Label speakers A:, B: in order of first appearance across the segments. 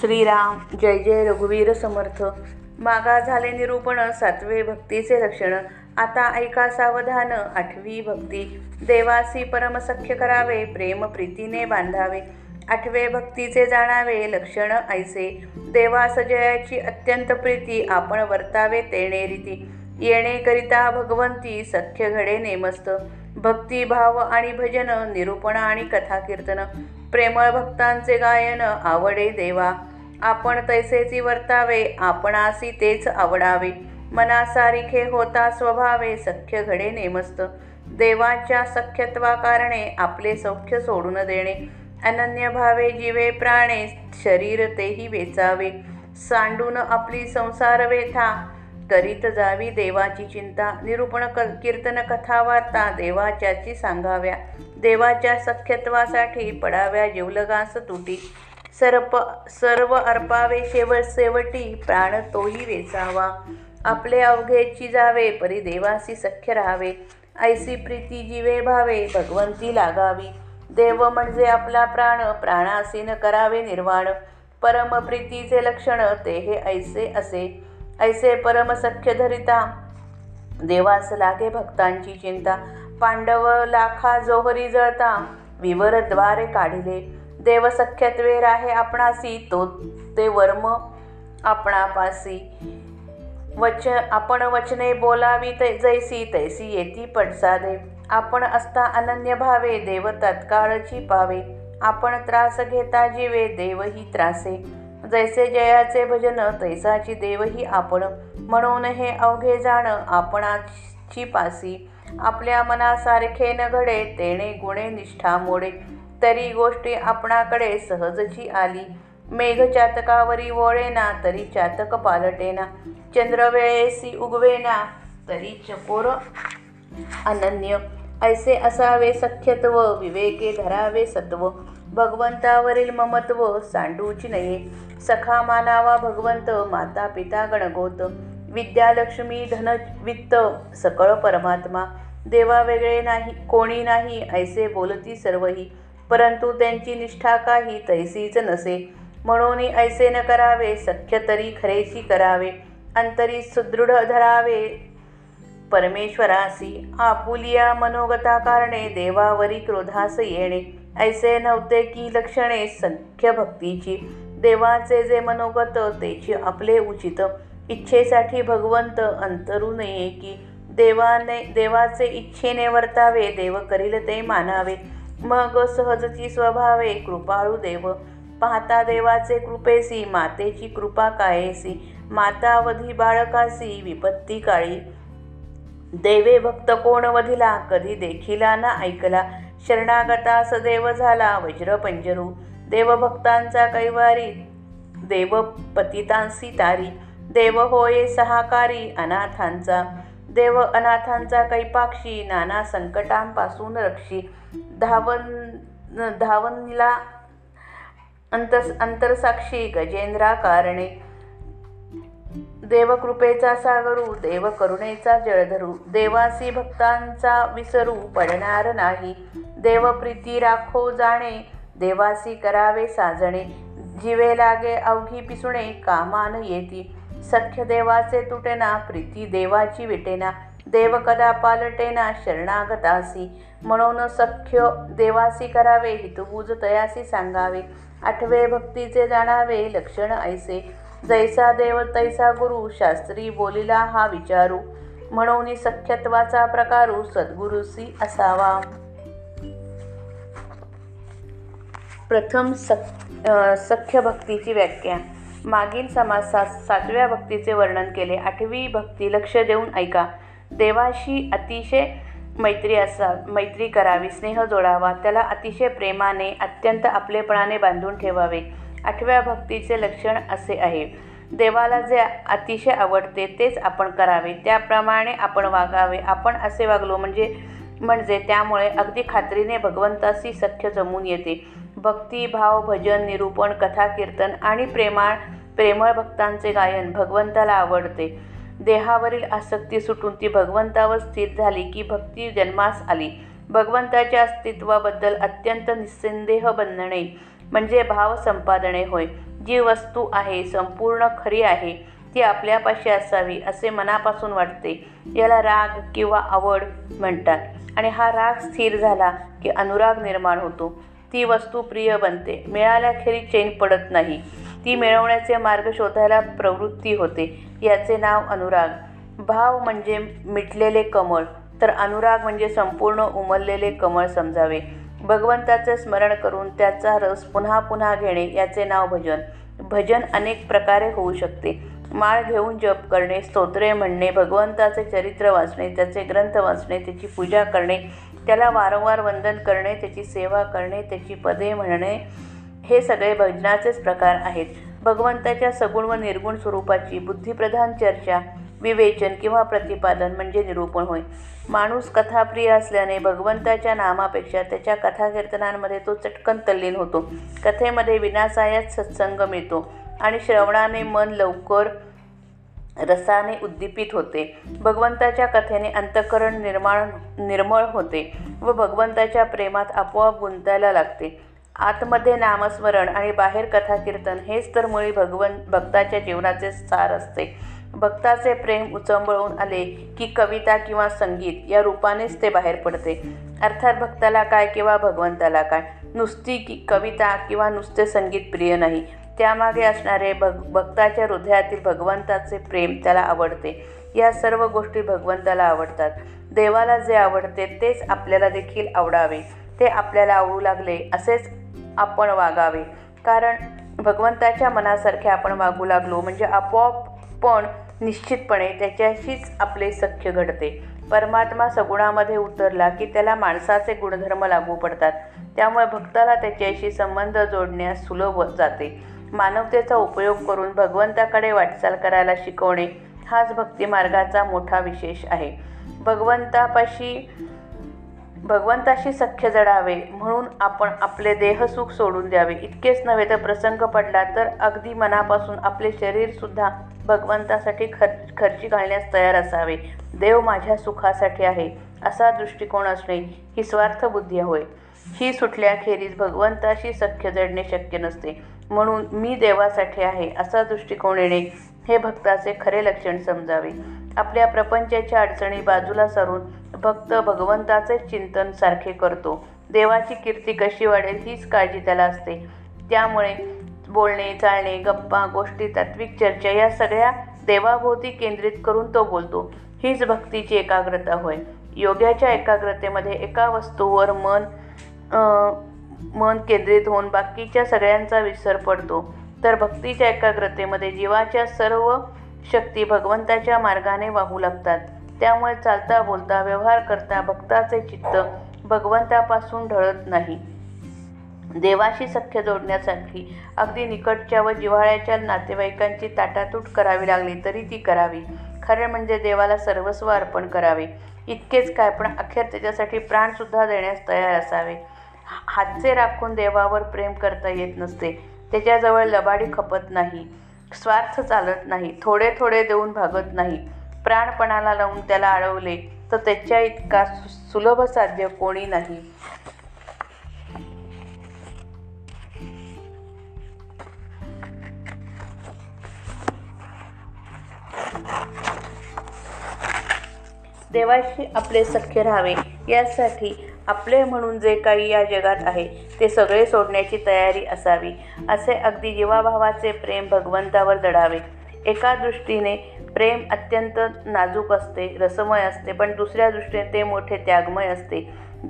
A: श्रीराम जय जय रघुवीर समर्थ. मागा झाले निरूपण सातवे भक्तीचे लक्षण. आता ऐका सावधान आठवी भक्ती. देवासी परमसख्य करावे प्रेम प्रीतीने बांधावे. आठवे भक्तीचे जाणावे लक्षण ऐसे. देवास जयाची अत्यंत प्रीती आपण वर्तावे तेणे रीती. येणेकरिता भगवंती सख्य घडे नेमस्त. भक्ती भाव आणि भजन निरूपण आणि कथा कीर्तन. प्रेमळ भक्तांचे गायन आवडे देवा. आपण तैसेची वर्तावे आपणासी तेच आवडावे. मनासारिखे होता स्वभावे सख्य घडे नेमस्त. देवाच्या सख्यत्वा कारणे आपले सौख्य सोडून देणे. अनन्य भावे जीवे प्राणे शरीर तेही वेचावे. सांडून आपली संसार वेथा. करीत जावी देवाची चिंता. निरूपण क कीर्तन कथा वार्ता देवाच्याची सांगाव्या. देवाच्या सख्यत्वासाठी पडाव्या जीवलगास तुटी. सर्प सर्व अर्पावे शेवट शेवटी प्राण तोही वेचावा. आपले अवघेची जावे परी देवासी सख्य राहावे. ऐसी प्रीती जीवे भावे भगवंती लागावी. देव म्हणजे आपला प्राण प्राणासीन करावे निर्वाण. परमप्रीतीचे लक्षण ते हे ऐसे असे. ऐसे परमसख्य धरिता. देवास लागे भक्तांची चिंता. पांडव लाखा जोहरी जळता. विवर द्वारे काढिले. देव सख्यत्वे राहे आपणासी तो ते वर्म आपणापासी. वच आपण वचने बोलावी तै जैसी तैसी येती पडसादे. आपण असता अनन्य भावे देव तत्काळची पावे आपण त्रास घेता जीवे देवही त्रासे. जैसे जयाचे भजन तैसाची देवही आपण. म्हणून हे अवघे जाण आपणाची पासी. आपल्या मनासारखे न घडे तेणे गुणे निष्ठा मोडे. तरी गोष्टी आपणाकडे सहजची आली. मेघ चातकावरी वळेना तरी चातक पालटेना. चंद्र वेळेसी उगवेना तरी चकोर अनन्य. ऐसे असावे सख्यत्व विवेके धरावे सत्व. भगवंतावरील ममत्व सांडूची नये. सखा मानावा भगवंत माता पिता गणगोत. विद्यालक्ष्मी धन वित्त सकळ परमात्मा. देवा वेगळे नाही कोणी नाही ऐसे बोलती सर्वही. परंतु त्यांची निष्ठा काही तैसीच नसे. म्हणून ऐसे न करावे सख्य तरी खरेची करावे. अंतरी सुदृढ धरावे. परमेश्वरासी आपुलिया मनोगता कारणे देवावरी क्रोधास येणे. ऐसे नव्हते की लक्षणे सख्य भक्तीची. देवाचे जे मनोगत तेची आपले उचित. इच्छेसाठी भगवंत अंतरू नये की देवाने देवाचे इच्छेने वर्तावे देव करील ते मानावे. मग सहजची स्वभावे कृपाळू देव. पाहता देवाचे कृपेसी मातेची कृपा कायेसी मातावधी बाळकासी विपत्ती काळी. देवे भक्त कोण वधिला कधी देखिला ना ऐकला. शरणागता सदैव झाला वज्र पंजरू. देवभक्तांचा कैवारी देव पतितांसी तारी. देव होये सहाकारी अनाथांचा. देव अनाथांचा कैपाक्षी नाना संकटांपासून रक्षी. धावन धावनीला अंतस अंतरसाक्षी गजेंद्रा कारणे देवकृपेचा सागरू देव करुणेचा जळधरू देवासी भक्तांचा विसरू पडणार नाही. देवप्रीती राखो जाणे देवासी करावे साजणे. जीवे लागे अवघी पिसुणे कामान येती. सख्य देवाचे तुटेना प्रीती देवाची विटेना. देव कदा पालटेना शरणागतासी. म्हणून सख्य देवासी करावे हितबूज तयासी सांगावे. आठवे भक्तीचे जाणावे लक्षण ऐसे. जैसा देव तैसा गुरु शास्त्री बोलिला हा विचारू. म्हणून सख्यत्वाचा प्रकारू सद्गुरुसी असावा. प्रथम सख सख्य भक्तीची व्याख्या. मागील समासात सातव्या भक्तीचे वर्णन केले. आठवी भक्ती लक्ष देऊन ऐका. देवाशी अतिशय मैत्री असा मैत्री करावी स्नेह जोडावा त्याला अतिशय प्रेमाने अत्यंत आपलेपणाने बांधून ठेवावे. आठव्या भक्तीचे लक्षण असे आहे. देवाला जे अतिशय आवडते तेच आपण करावे. त्याप्रमाणे आपण वागावे. आपण असे वागलो म्हणजे म्हणजे त्यामुळे अगदी खात्रीने भगवंताशी सख्य जमून येते. भक्ती भाव भजन निरूपण कथा कीर्तन आणि प्रेमाळ प्रेमळ भक्तांचे गायन भगवंताला आवडते. देहावरील आसक्ती सुटून ती भगवंतावर स्थिर झाली की भक्ती जन्मास आली. भगवंताच्या अस्तित्वाबद्दल अत्यंत निस्संदेह बनणे म्हणजे भाव संपादने होय. जी वस्तू आहे संपूर्ण खरी आहे ती आपल्यापाशी असावी असे मनापासून वाटते. याला राग किंवा आवड म्हणतात. आणि हा राग स्थिर झाला की अनुराग निर्माण होतो. ती वस्तू प्रिय बनते. मिळाल्याखेरीज चैन पडत नाही. ती मिळवण्याचे मार्ग शोधायला प्रवृत्ती होते. याचे नाव अनुराग. भाव म्हणजे मिटलेले कमळ. तर अनुराग म्हणजे संपूर्ण उमललेले कमळ समजावे. भगवंताचे स्मरण करून त्याचा रस पुन्हा पुन्हा घेणे याचे नाव भजन. भजन अनेक प्रकारे होऊ शकते. माळ घेऊन जप करणे स्तोत्रे म्हणणे भगवंताचे चरित्र वाचणे त्याचे ग्रंथ वाचणे त्याची पूजा करणे त्याला वारंवार वंदन करणे त्याची सेवा करणे त्याची पदे म्हणणे हे सगळे भजनाचेच प्रकार आहेत. भगवंताच्या सगुण व निर्गुण स्वरूपाची बुद्धिप्रधान चर्चा विवेचन किंवा प्रतिपादन म्हणजे निरूपण होय. माणूस कथाप्रिय असल्याने भगवंताच्या नामापेक्षा त्याच्या कथाकीर्तनांमध्ये तो चटकन तल्लीन होतो. कथेमध्ये विनासायात सत्संग मिळतो आणि श्रवणाने मन लवकर रसाने उद्दीपित होते. भगवंताच्या कथेने अंतकरण निर्माण निर्मळ होते व भगवंताच्या प्रेमात आपोआप गुंतायला लागते. आतमध्ये नामस्मरण आणि बाहेर कथा कीर्तन हेच तर मुळी भगवन भक्ताच्या जीवनाचे सार असते. भक्ताचे प्रेम उचंबळून आले की कविता किंवा संगीत या रूपानेच ते बाहेर पडते. अर्थात भक्ताला काय किंवा भगवंताला काय? नुसती की कविता किंवा नुसते संगीत प्रिय नाही. त्यामागे असणारे भग भक्ताच्या हृदयातील भगवंताचे प्रेम त्याला आवडते. या सर्व गोष्टी भगवंताला आवडतात. देवाला जे आवडते तेच आपल्याला देखील आवडावे. ते आपल्याला आवडू लागले असेच आपण वागावे. कारण भगवंताच्या मनासारखे आपण वागू लागलो म्हणजे आपोआप पण निश्चितपणे त्याच्याशीच आपले सख्य घडते. परमात्मा सगुणामध्ये उतरला की त्याला माणसाचे गुणधर्म लागू पडतात. त्यामुळे भक्ताला त्याच्याशी संबंध जोडण्यास सुलभ जाते. मानवतेचा उपयोग करून भगवंताकडे वाटचाल करायला शिकवणे हाच भक्तिमार्गाचा मोठा विशेष आहे. भगवंतापाशी भगवंताशी सख्य जडावे म्हणून आपण आपले देहसुख सोडून द्यावे. इतकेच नव्हे तर प्रसंग पडला तर अगदी मनापासून आपले शरीरसुद्धा भगवंतासाठी खर्च खर्ची घालण्यास तयार असावे. देव माझ्या सुखासाठी आहे असा दृष्टिकोन असणे ही स्वार्थ बुद्धी होय. ही सुटल्याखेरीज भगवंताशी सख्य जडणे शक्य नसते. म्हणून मी देवासाठी आहे असा दृष्टिकोन येणे हे भक्ताचे खरे लक्षण समजावे. आपल्या प्रपंचाच्या अडचणी बाजूला सारून भक्त भगवंताचे चिंतन सारखे करतो. देवाची कीर्ती कशी वाढेल हीच काळजी त्याला असते. त्यामुळे बोलणे चालणे गप्पा गोष्टी तात्विक चर्चा या सगळ्या देवाभोवती केंद्रित करून तो बोलतो. हीच भक्तीची एकाग्रता होय. योग्याच्या एकाग्रतेमध्ये एका वस्तूवर मन मन केंद्रित होऊन बाकीच्या सगळ्यांचा विसर पडतो. तर भक्तीच्या एकाग्रतेमध्ये जीवाच्या सर्व शक्ती भगवंताच्या मार्गाने वाहू लागतात. त्यामुळे चालता बोलता व्यवहार करता भक्ताचे चित्त भगवंतापासून ढळत नाही. देवाशी सख्य जोडण्यासाठी अगदी निकटच्या व जिव्हाळ्याच्या नातेवाईकांची ताटातूट करावी लागली तरी ती करावी. खरे म्हणजे देवाला सर्वस्व अर्पण करावे. इतकेच काय पण अखेर त्याच्यासाठी प्राणसुद्धा देण्यास तयार असावे. हातचे राखून देवावर प्रेम करता येत नसते. त्याच्याजवळ लबाडी खपत नाही. स्वार्थ चालत नाही. थोडे थोडे देऊन भागत नाही. प्राणपणाला लावून त्याला अडवले तर त्याच्या इतका सुलभ साध्य कोणी नाही. देवाशी आपले सख्य राहावे. यासाठी आपले म्हणून जे काही या जगात आहे ते सगळे सोडण्याची तयारी असावी असे अगदी जीवाभावाचे प्रेम भगवंतावर दडावे. एका दृष्टीने प्रेम अत्यंत नाजूक असते रसमय असते पण दुसऱ्या दृष्टीने ते मोठे त्यागमय असते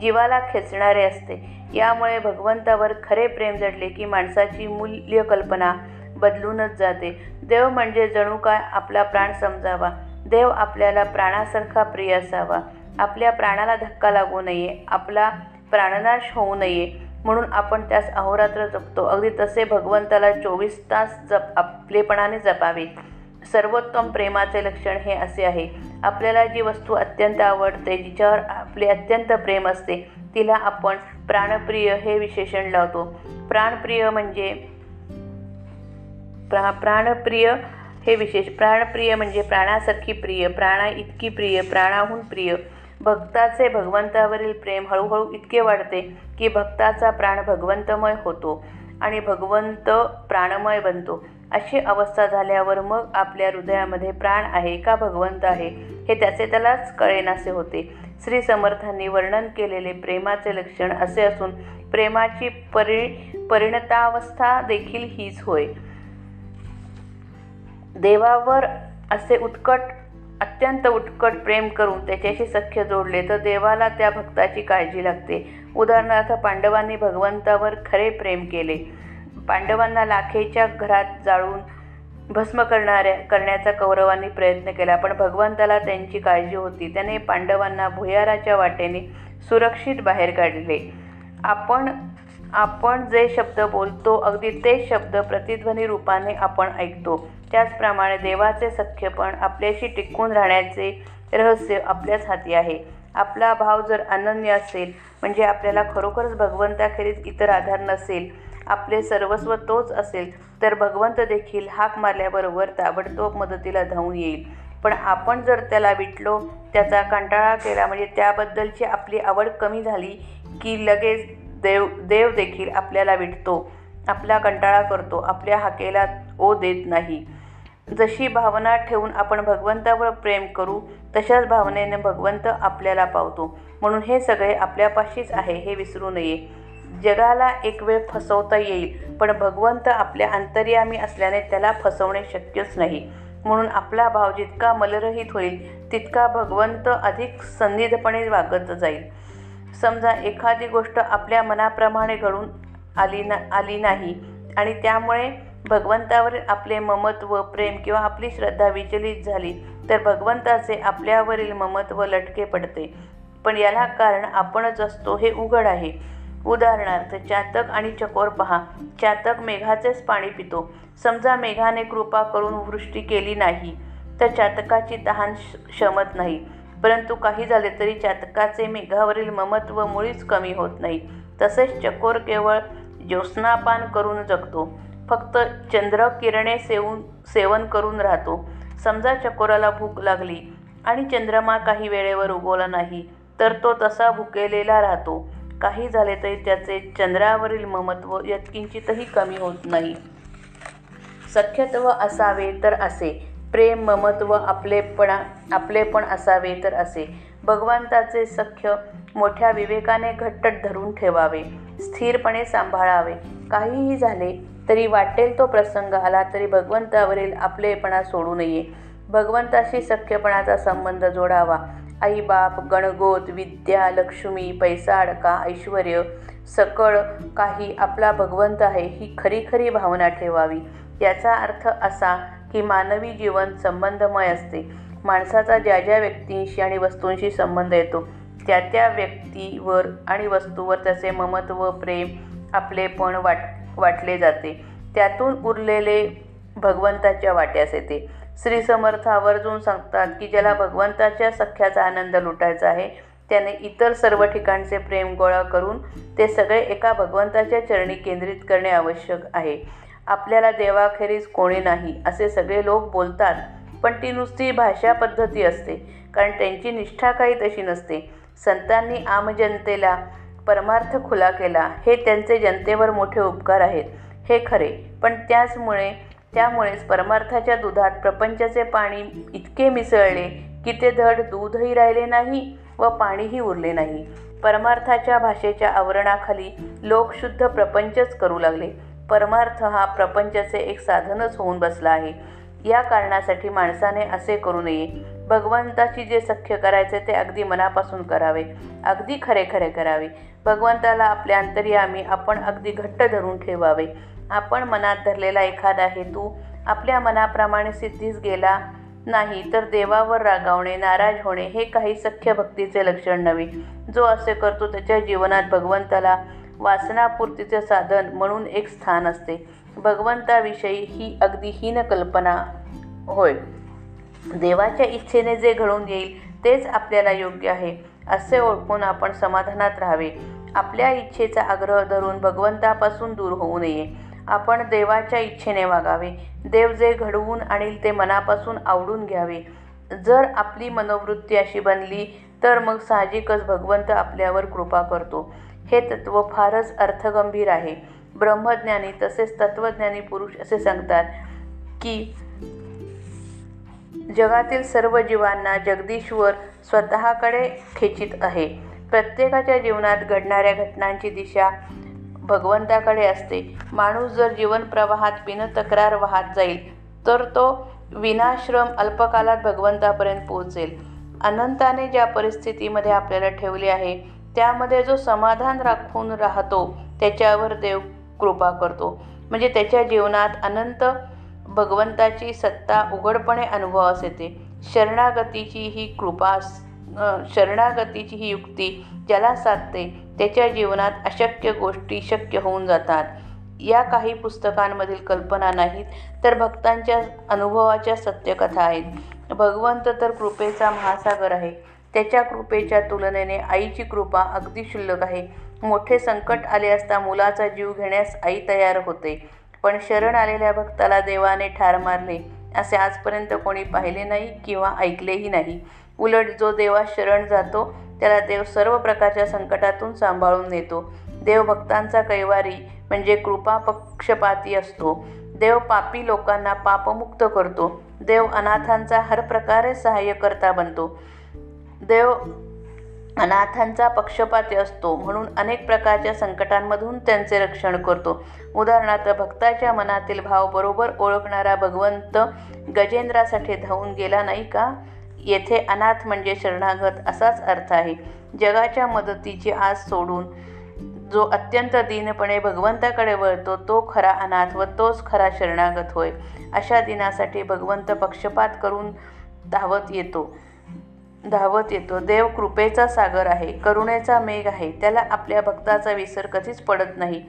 A: जीवाला खेचणारे असते. यामुळे भगवंतावर खरे प्रेम जडले की माणसाची मूल्य कल्पना बदलूनच जाते. देव म्हणजे जणू काय आपला प्राण समजावा. देव आपल्याला प्राणासारखा प्रिय असावा. आपल्या प्राणाला धक्का लागू नये. आपला प्राणनाश होऊ नये. म्हणून आपण त्यास अहोरात्र जपतो. अगदी तसे भगवंताला चोवीस तास जप आपलेपणाने जपावे. सर्वोत्तम प्रेमाचे लक्षण हे असे आहे. आपल्याला जी वस्तू अत्यंत आवडते जिच्यावर आपले अत्यंत प्रेम असते तिला आपण प्राणप्रिय हे विशेषण लावतो. प्राणप्रिय म्हणजे प्रा प्राणप्रिय हे विशेष. प्राणप्रिय म्हणजे प्राणासारखी प्रिय प्राणा इतकी प्रिय प्राणाहून प्रिय. भक्ताचे भगवंतावरील प्रेम हळूहळू इतके वाढते की भक्ताचा प्राण भगवंतमय होतो आणि भगवंत प्राणमय बनतो. अशी अवस्था झाल्यावर मग आपल्या हृदयामध्ये प्राण आहे का भगवंत आहे हे त्याचे त्यालाच कळेनासे होते. श्री समर्थांनी वर्णन केलेले प्रेमाचे लक्षण असे असून प्रेमाची परि परिणतावस्था देखील हीच होय. देवावर असे उत्कट अत्यंत उत्कट प्रेम करून त्याच्याशी सख्य जोडले तर देवाला त्या भक्ताची काळजी लागते. उदाहरणार्थ पांडवांनी भगवंतावर खरे प्रेम केले. पांडवांना लाखेच्या घरात जाळून भस्म करणाऱ्या करण्याचा कौरवांनी प्रयत्न केला पण भगवंताला त्यांची काळजी होती. त्याने पांडवांना भुयाराच्या वाटेने सुरक्षित बाहेर काढले. आपण आपण जे शब्द बोलतो अगदी तेच शब्द प्रतिध्वनी रूपाने आपण ऐकतो. त्याचप्रमाणे देवाचे सख्यपण आपल्याशी टिकून राहण्याचे रहस्य आपल्याच हाती आहे. आपला भाव जर अनन्य असेल म्हणजे आपल्याला खरोखरच भगवंताखेरीज इतर आधार नसेल आपले सर्वस्व तोच असेल तर भगवंत देखील हाक मारल्याबरोबर ताबडतोब मदतीला धावून येईल. पण आपण जर त्याला विटलो त्याचा कंटाळा केला म्हणजे त्याबद्दलची आपली आवड कमी झाली की लगेच देव देव देखील आपल्याला विटतो आपला कंटाळा करतो आपल्या हाकेला ओ देत नाही. जशी भावना ठेवून आपण भगवंतावर प्रेम करू तशाच भावनेने भगवंत आपल्याला पावतो. म्हणून हे सगळे आपल्यापाशीच आहे हे विसरू नये. जगाला एक वेळ फसवता येईल पण भगवंत आपल्या अंतर्यामी असल्याने त्याला फसवणे शक्यच नाही. म्हणून आपला भाव जितका मलरहित होईल तितका भगवंत अधिक सन्निधपणे वागत जाईल. समजा एखादी गोष्ट आपल्या मनाप्रमाणे घडून आली ना आली नाही आणि त्यामुळे भगवंतावरील आपले ममत्व प्रेम किंवा आपली श्रद्धा विचलित झाली तर भगवंताचे आपल्यावरील ममत्व लटके पडते. पण याला कारण आपणच असतो हे उघड आहे. उदाहरणार्थ चातक आणि चकोर पहा. चातक मेघाचेच पाणी पितो. समजा मेघाने कृपा करून वृष्टी केली नाही तर चातकाची तहान शमत नाही. परंतु काही झाले तरी चातकाचे मेघावरील ममत्व मुळीच कमी होत नाही. तसेच चकोर केवळ ज्योत्स्नापान करून जगतो. फक्त चंद्र किरणे सेवून सेवन करून राहतो. समजा चकोराला भूक लागली आणि चंद्रमा काही वेळेवर उगवला नाही तर तो तसा भुकेलेला राहतो. काही झाले तरी त्याचे चंद्रावरील ममत्व यत्किंचितही कमी होत नाही. सख्यत्व असावे तर असे. प्रेम ममत्व आपलेपणा आपलेपण असावे तर असे. भगवंताचे सख्य मोठ्या विवेकाने घट्ट धरून ठेवावे स्थिरपणे सांभाळावे. काहीही झाले तरी वाटेल तो प्रसंग आला तरी भगवंतावरील आपलेपणा सोडू नये. भगवंताशी सख्यपणाचा संबंध जोडावा. आई बाप गणगोत विद्या लक्ष्मी पैसा अडका ऐश्वर सकळ काही आपला भगवंत आहे ही खरी खरी भावना ठेवावी. याचा अर्थ असा की मानवी जीवन संबंधमय असते. माणसाचा ज्या ज्या व्यक्तींशी आणि वस्तूंशी संबंध येतो त्या त्या व्यक्तीवर आणि वस्तूवर त्याचे ममत्व प्रेम आपलेपण वाट वाटले जाते. त्यातून उरलेले भगवंताच्या वाट्यास येते. श्री समर्थ आवर्जून सांगतात की ज्याला भगवंताच्या सख्याचा आनंद लुटायचा आहे त्याने इतर सर्व ठिकाणचे प्रेम गोळा करून ते सगळे एका भगवंताच्या चरणी केंद्रित करणे आवश्यक आहे. आपल्याला देवाखेरीज कोणी नाही असे सगळे लोक बोलतात. पण ती नुसती भाषा पद्धती असते कारण त्यांची निष्ठा काही तशी नसते. संतांनी आमजनतेला परमार्थ खुला केला हे त्यांचे जनतेवर मोठे उपकार आहेत. हे खरे पण त्याचमुळे त्यामुळेच परमार्थाच्या दुधात प्रपंचाचे पाणी इतके मिसळले की ते धड दूधही राहिले नाही व पाणीही उरले नाही. परमार्थाच्या भाषेच्या आवरणाखाली लोक शुद्ध प्रपंचच करू लागले. परमार्थ हा प्रपंचाचे एक साधनच होऊन बसला आहे. या कारणासाठी माणसाने असे करू नये. भगवंताची जे सख्य करायचे ते अगदी मनापासून करावे. अगदी खरे खरे करावे. भगवंताला आपल्या अंतर्यामी आपण अगदी घट्ट धरून ठेवावे. आपण मनात धरलेला एखादा हेतू आपल्या मनाप्रमाणे सिद्धीस गेला नाही तर देवावर रागावणे नाराज होणे हे काही सख्य भक्तीचे लक्षण नव्हे. जो असे करतो त्याच्या जीवनात भगवंताला वासनापूर्तीचे साधन म्हणून एक स्थान असते. भगवंताविषयी ही अगदी हीन कल्पना होय. देवाच्या इच्छेने जे घडून येईल तेच आपल्याला योग्य आहे असे ओळखून आपण समाधानात राहावे. आपल्या इच्छेचा आग्रह धरून भगवंतापासून दूर होऊ नये. आपण देवाच्या इच्छेने वागावे. देव जे घडवून आणील ते मनापासून आवडून घ्यावे. जर आपली मनोवृत्ती अशी बनली तर मग साहजिकच भगवंत आपल्यावर कृपा करतो. हे तत्त्व फारच अर्थगंभीर आहे. ब्रह्मज्ञानी तसेच तत्वज्ञानी पुरुष असे सांगतात की जगातील सर्व जीवांना जगदीश्वर स्वतःकडे खेचित आहे. प्रत्येकाच्या जीवनात घडणाऱ्या घटनांची दिशा भगवंताकडे असते. माणूस जर जीवन प्रवाहात बिनतक्रार वाहत जाईल तर तो विनाश्रम अल्पकालात भगवंतापर्यंत पोहोचेल. अनंताने ज्या परिस्थितीमध्ये आपल्याला ठेवले आहे त्यामध्ये जो समाधान राखून राहतो त्याच्यावर देव कृपा करतो. म्हणजे त्याच्या जीवनात अनंत भगवंताची सत्ता उघडपणे अनुभवास येते. शरणागतीची ही कृपा शरणागतीची ही युक्ती ज्याला साधते त्याच्या जीवनात अशक्य गोष्टी शक्य होऊन जातात. या काही पुस्तकांमधील कल्पना नाहीत तर भक्तांच्या अनुभवाच्या सत्यकथा आहेत. भगवंत तर कृपेचा महासागर आहे. त्याच्या कृपेच्या तुलनेने आईची कृपा अगदी शुल्लक आहे. मोठे संकट आले असता मुलाचा जीव घेण्यास आई तयार होते पण शरण आलेल्या भक्ताला देवाने ठार मारले असे आजपर्यंत कोणी पाहिले नाही किंवा ऐकलेही नाही. उलट जो देवा शरण जातो त्याला देव सर्व प्रकारच्या संकटातून सांभाळून नेतो. देव भक्तांचा कैवारी म्हणजे कृपा पक्षपाती असतो. देव पापी लोकांना पापमुक्त करतो. देव अनाथांचा हर प्रकारे सहाय्यकर्ता बनतो. देव अनाथांचा पक्षपाती असतो म्हणून अनेक प्रकारच्या संकटांमधून त्यांचे रक्षण करतो. उदाहरणार्थ भक्ताच्या मनातील भाव बरोबर ओळखणारा भगवंत गजेंद्रासाठी धावून गेला नाही का? येथे अनाथ म्हणजे शरणागत असाच अर्थ आहे. जगाच्या मदतीची आस सोडून जो अत्यंत दीनपणे भगवंताकडे वळतो तो खरा अनाथ व तोच खरा शरणागत होय अशा दिनासाठी भगवंत पक्षपात करून धावत येतो. धावत येतो. देव कृपेचा सागर आहे करुणेचा मेघ आहे. त्याला आपल्या भक्ताचा विसर कधीच पडत नाही.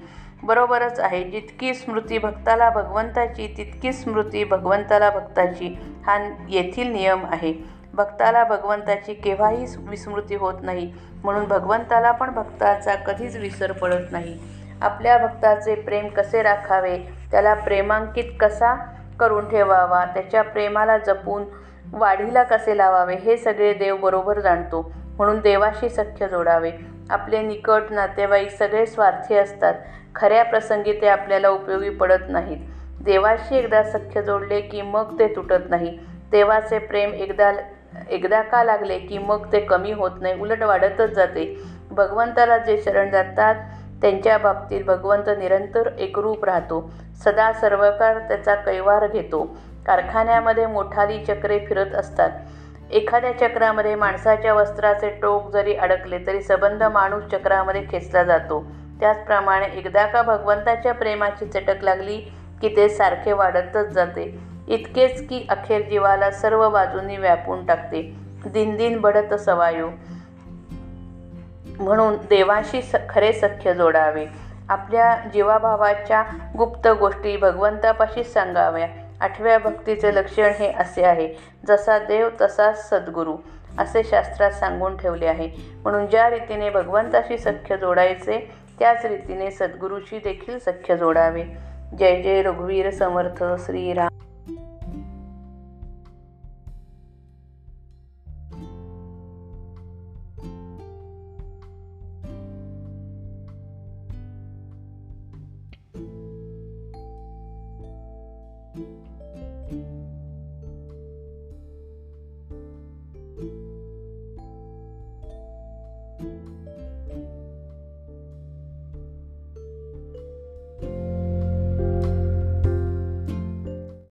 A: बरोबरच आहे जितकी स्मृती भक्ताला भगवंताची तितकी स्मृती भगवंताला भक्ताची. हा येथील नियम आहे. भक्ताला भगवंताची केव्हाही विस्मृती होत नाही. म्हणून भगवंताला पण भक्ताचा कधीच विसर पडत नाही. आपल्या भक्ताचे प्रेम कसे राखावे? त्याला प्रेमांकित कसा करून ठेवावा? त्याच्या प्रेमाला जपून वाढीला कसे लावावे हे सगळे देव बरोबर जाणतो. म्हणून देवाशी सख्य जोडावे. आपले निकट नातेवाईक सगळे स्वार्थी असतात. खऱ्या प्रसंगी ते आपल्याला उपयोगी पडत नाहीत. देवाशी एकदा सख्य जोडले की मग ते तुटत नाही. देवाचे प्रेम एकदा एकदा का लागले की मग ते कमी होत नाही उलट वाढतच जाते. भगवंताला जे शरण जातात त्यांच्या बाबतीत भगवंत निरंतर एकरूप राहतो. सदा सर्वकार त्याचा कैवार घेतो. कारखान्यामध्ये मोठाली चक्रे फिरत असतात. एखाद्या चक्रामध्ये माणसाच्या वस्त्राचे टोक जरी अडकले तरी सबंध माणूस चक्रामध्ये खेचला जातो. त्याचप्रमाणे एकदा का भगवंताच्या प्रेमाची चटक लागली की ते सारखे वाढतच जाते. इतकेच की अखेर जीवाला सर्व बाजूंनी व्यापून टाकते. दिनदिन बढत सवायो. म्हणून देवाशी स खरे सख्य जोडावे. आपल्या जीवाभावाच्या गुप्त गोष्टी भगवंतापाशीच सांगाव्या. आठव्या भक्तीचे लक्षण हे असे आहे जसा देव तसाच सद्गुरू असे शास्त्रात सांगून ठेवले आहे. म्हणून ज्या रीतीने भगवंताशी सख्य जोडायचे त्याच रीतीने सद्गुरूशी देखील सख्य जोडावे. जय जय रघुवीर समर्थ श्रीराम.